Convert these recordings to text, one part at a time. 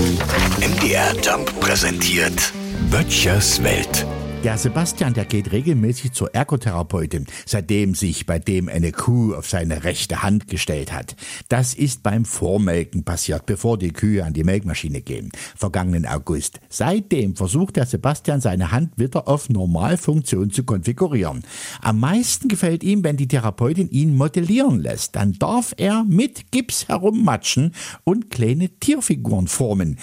MDR Jump präsentiert Böttchers Welt. Der Sebastian, der geht regelmäßig zur Ergotherapeutin, seitdem sich bei dem eine Kuh auf seine rechte Hand gestellt hat. Das ist beim Vormelken passiert, bevor die Kühe an die Melkmaschine gehen, vergangenen August. Seitdem versucht der Sebastian seine Hand wieder auf Normalfunktion zu konfigurieren. Am meisten gefällt ihm, wenn die Therapeutin ihn modellieren lässt. Dann darf er mit Gips herummatschen und kleine Tierfiguren formen.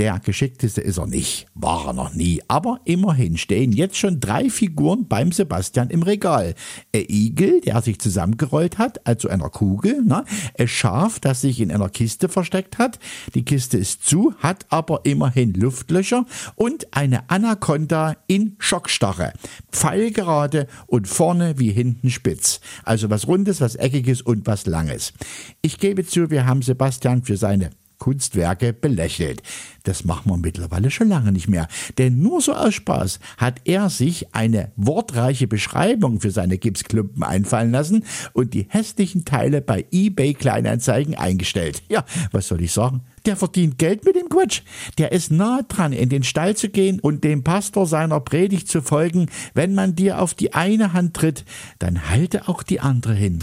Der geschickteste ist er nicht, war er noch nie, aber immerhin stehen jetzt schon drei Figuren beim Sebastian im Regal. Ein Igel, der sich zusammengerollt hat, also einer Kugel, ne? ein Schaf, das sich in einer Kiste versteckt hat, die Kiste ist zu, hat aber immerhin Luftlöcher und eine Anaconda in Schockstarre, pfeilgerade und vorne wie hinten spitz, also was Rundes, was Eckiges und was Langes. Ich gebe zu, wir haben Sebastian für seine Kunstwerke belächelt. Das machen wir mittlerweile schon lange nicht mehr. Denn nur so aus Spaß hat er sich eine wortreiche Beschreibung für seine Gipsklumpen einfallen lassen und die hässlichen Teile bei eBay Kleinanzeigen eingestellt. Ja, was soll ich sagen? Der verdient Geld mit dem Quatsch. Der ist nahe dran, in den Stall zu gehen und dem Pastor seiner Predigt zu folgen. Wenn man dir auf die eine Hand tritt, dann halte auch die andere hin.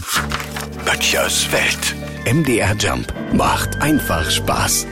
Böttchers Welt. MDR Jump macht einfach Spaß.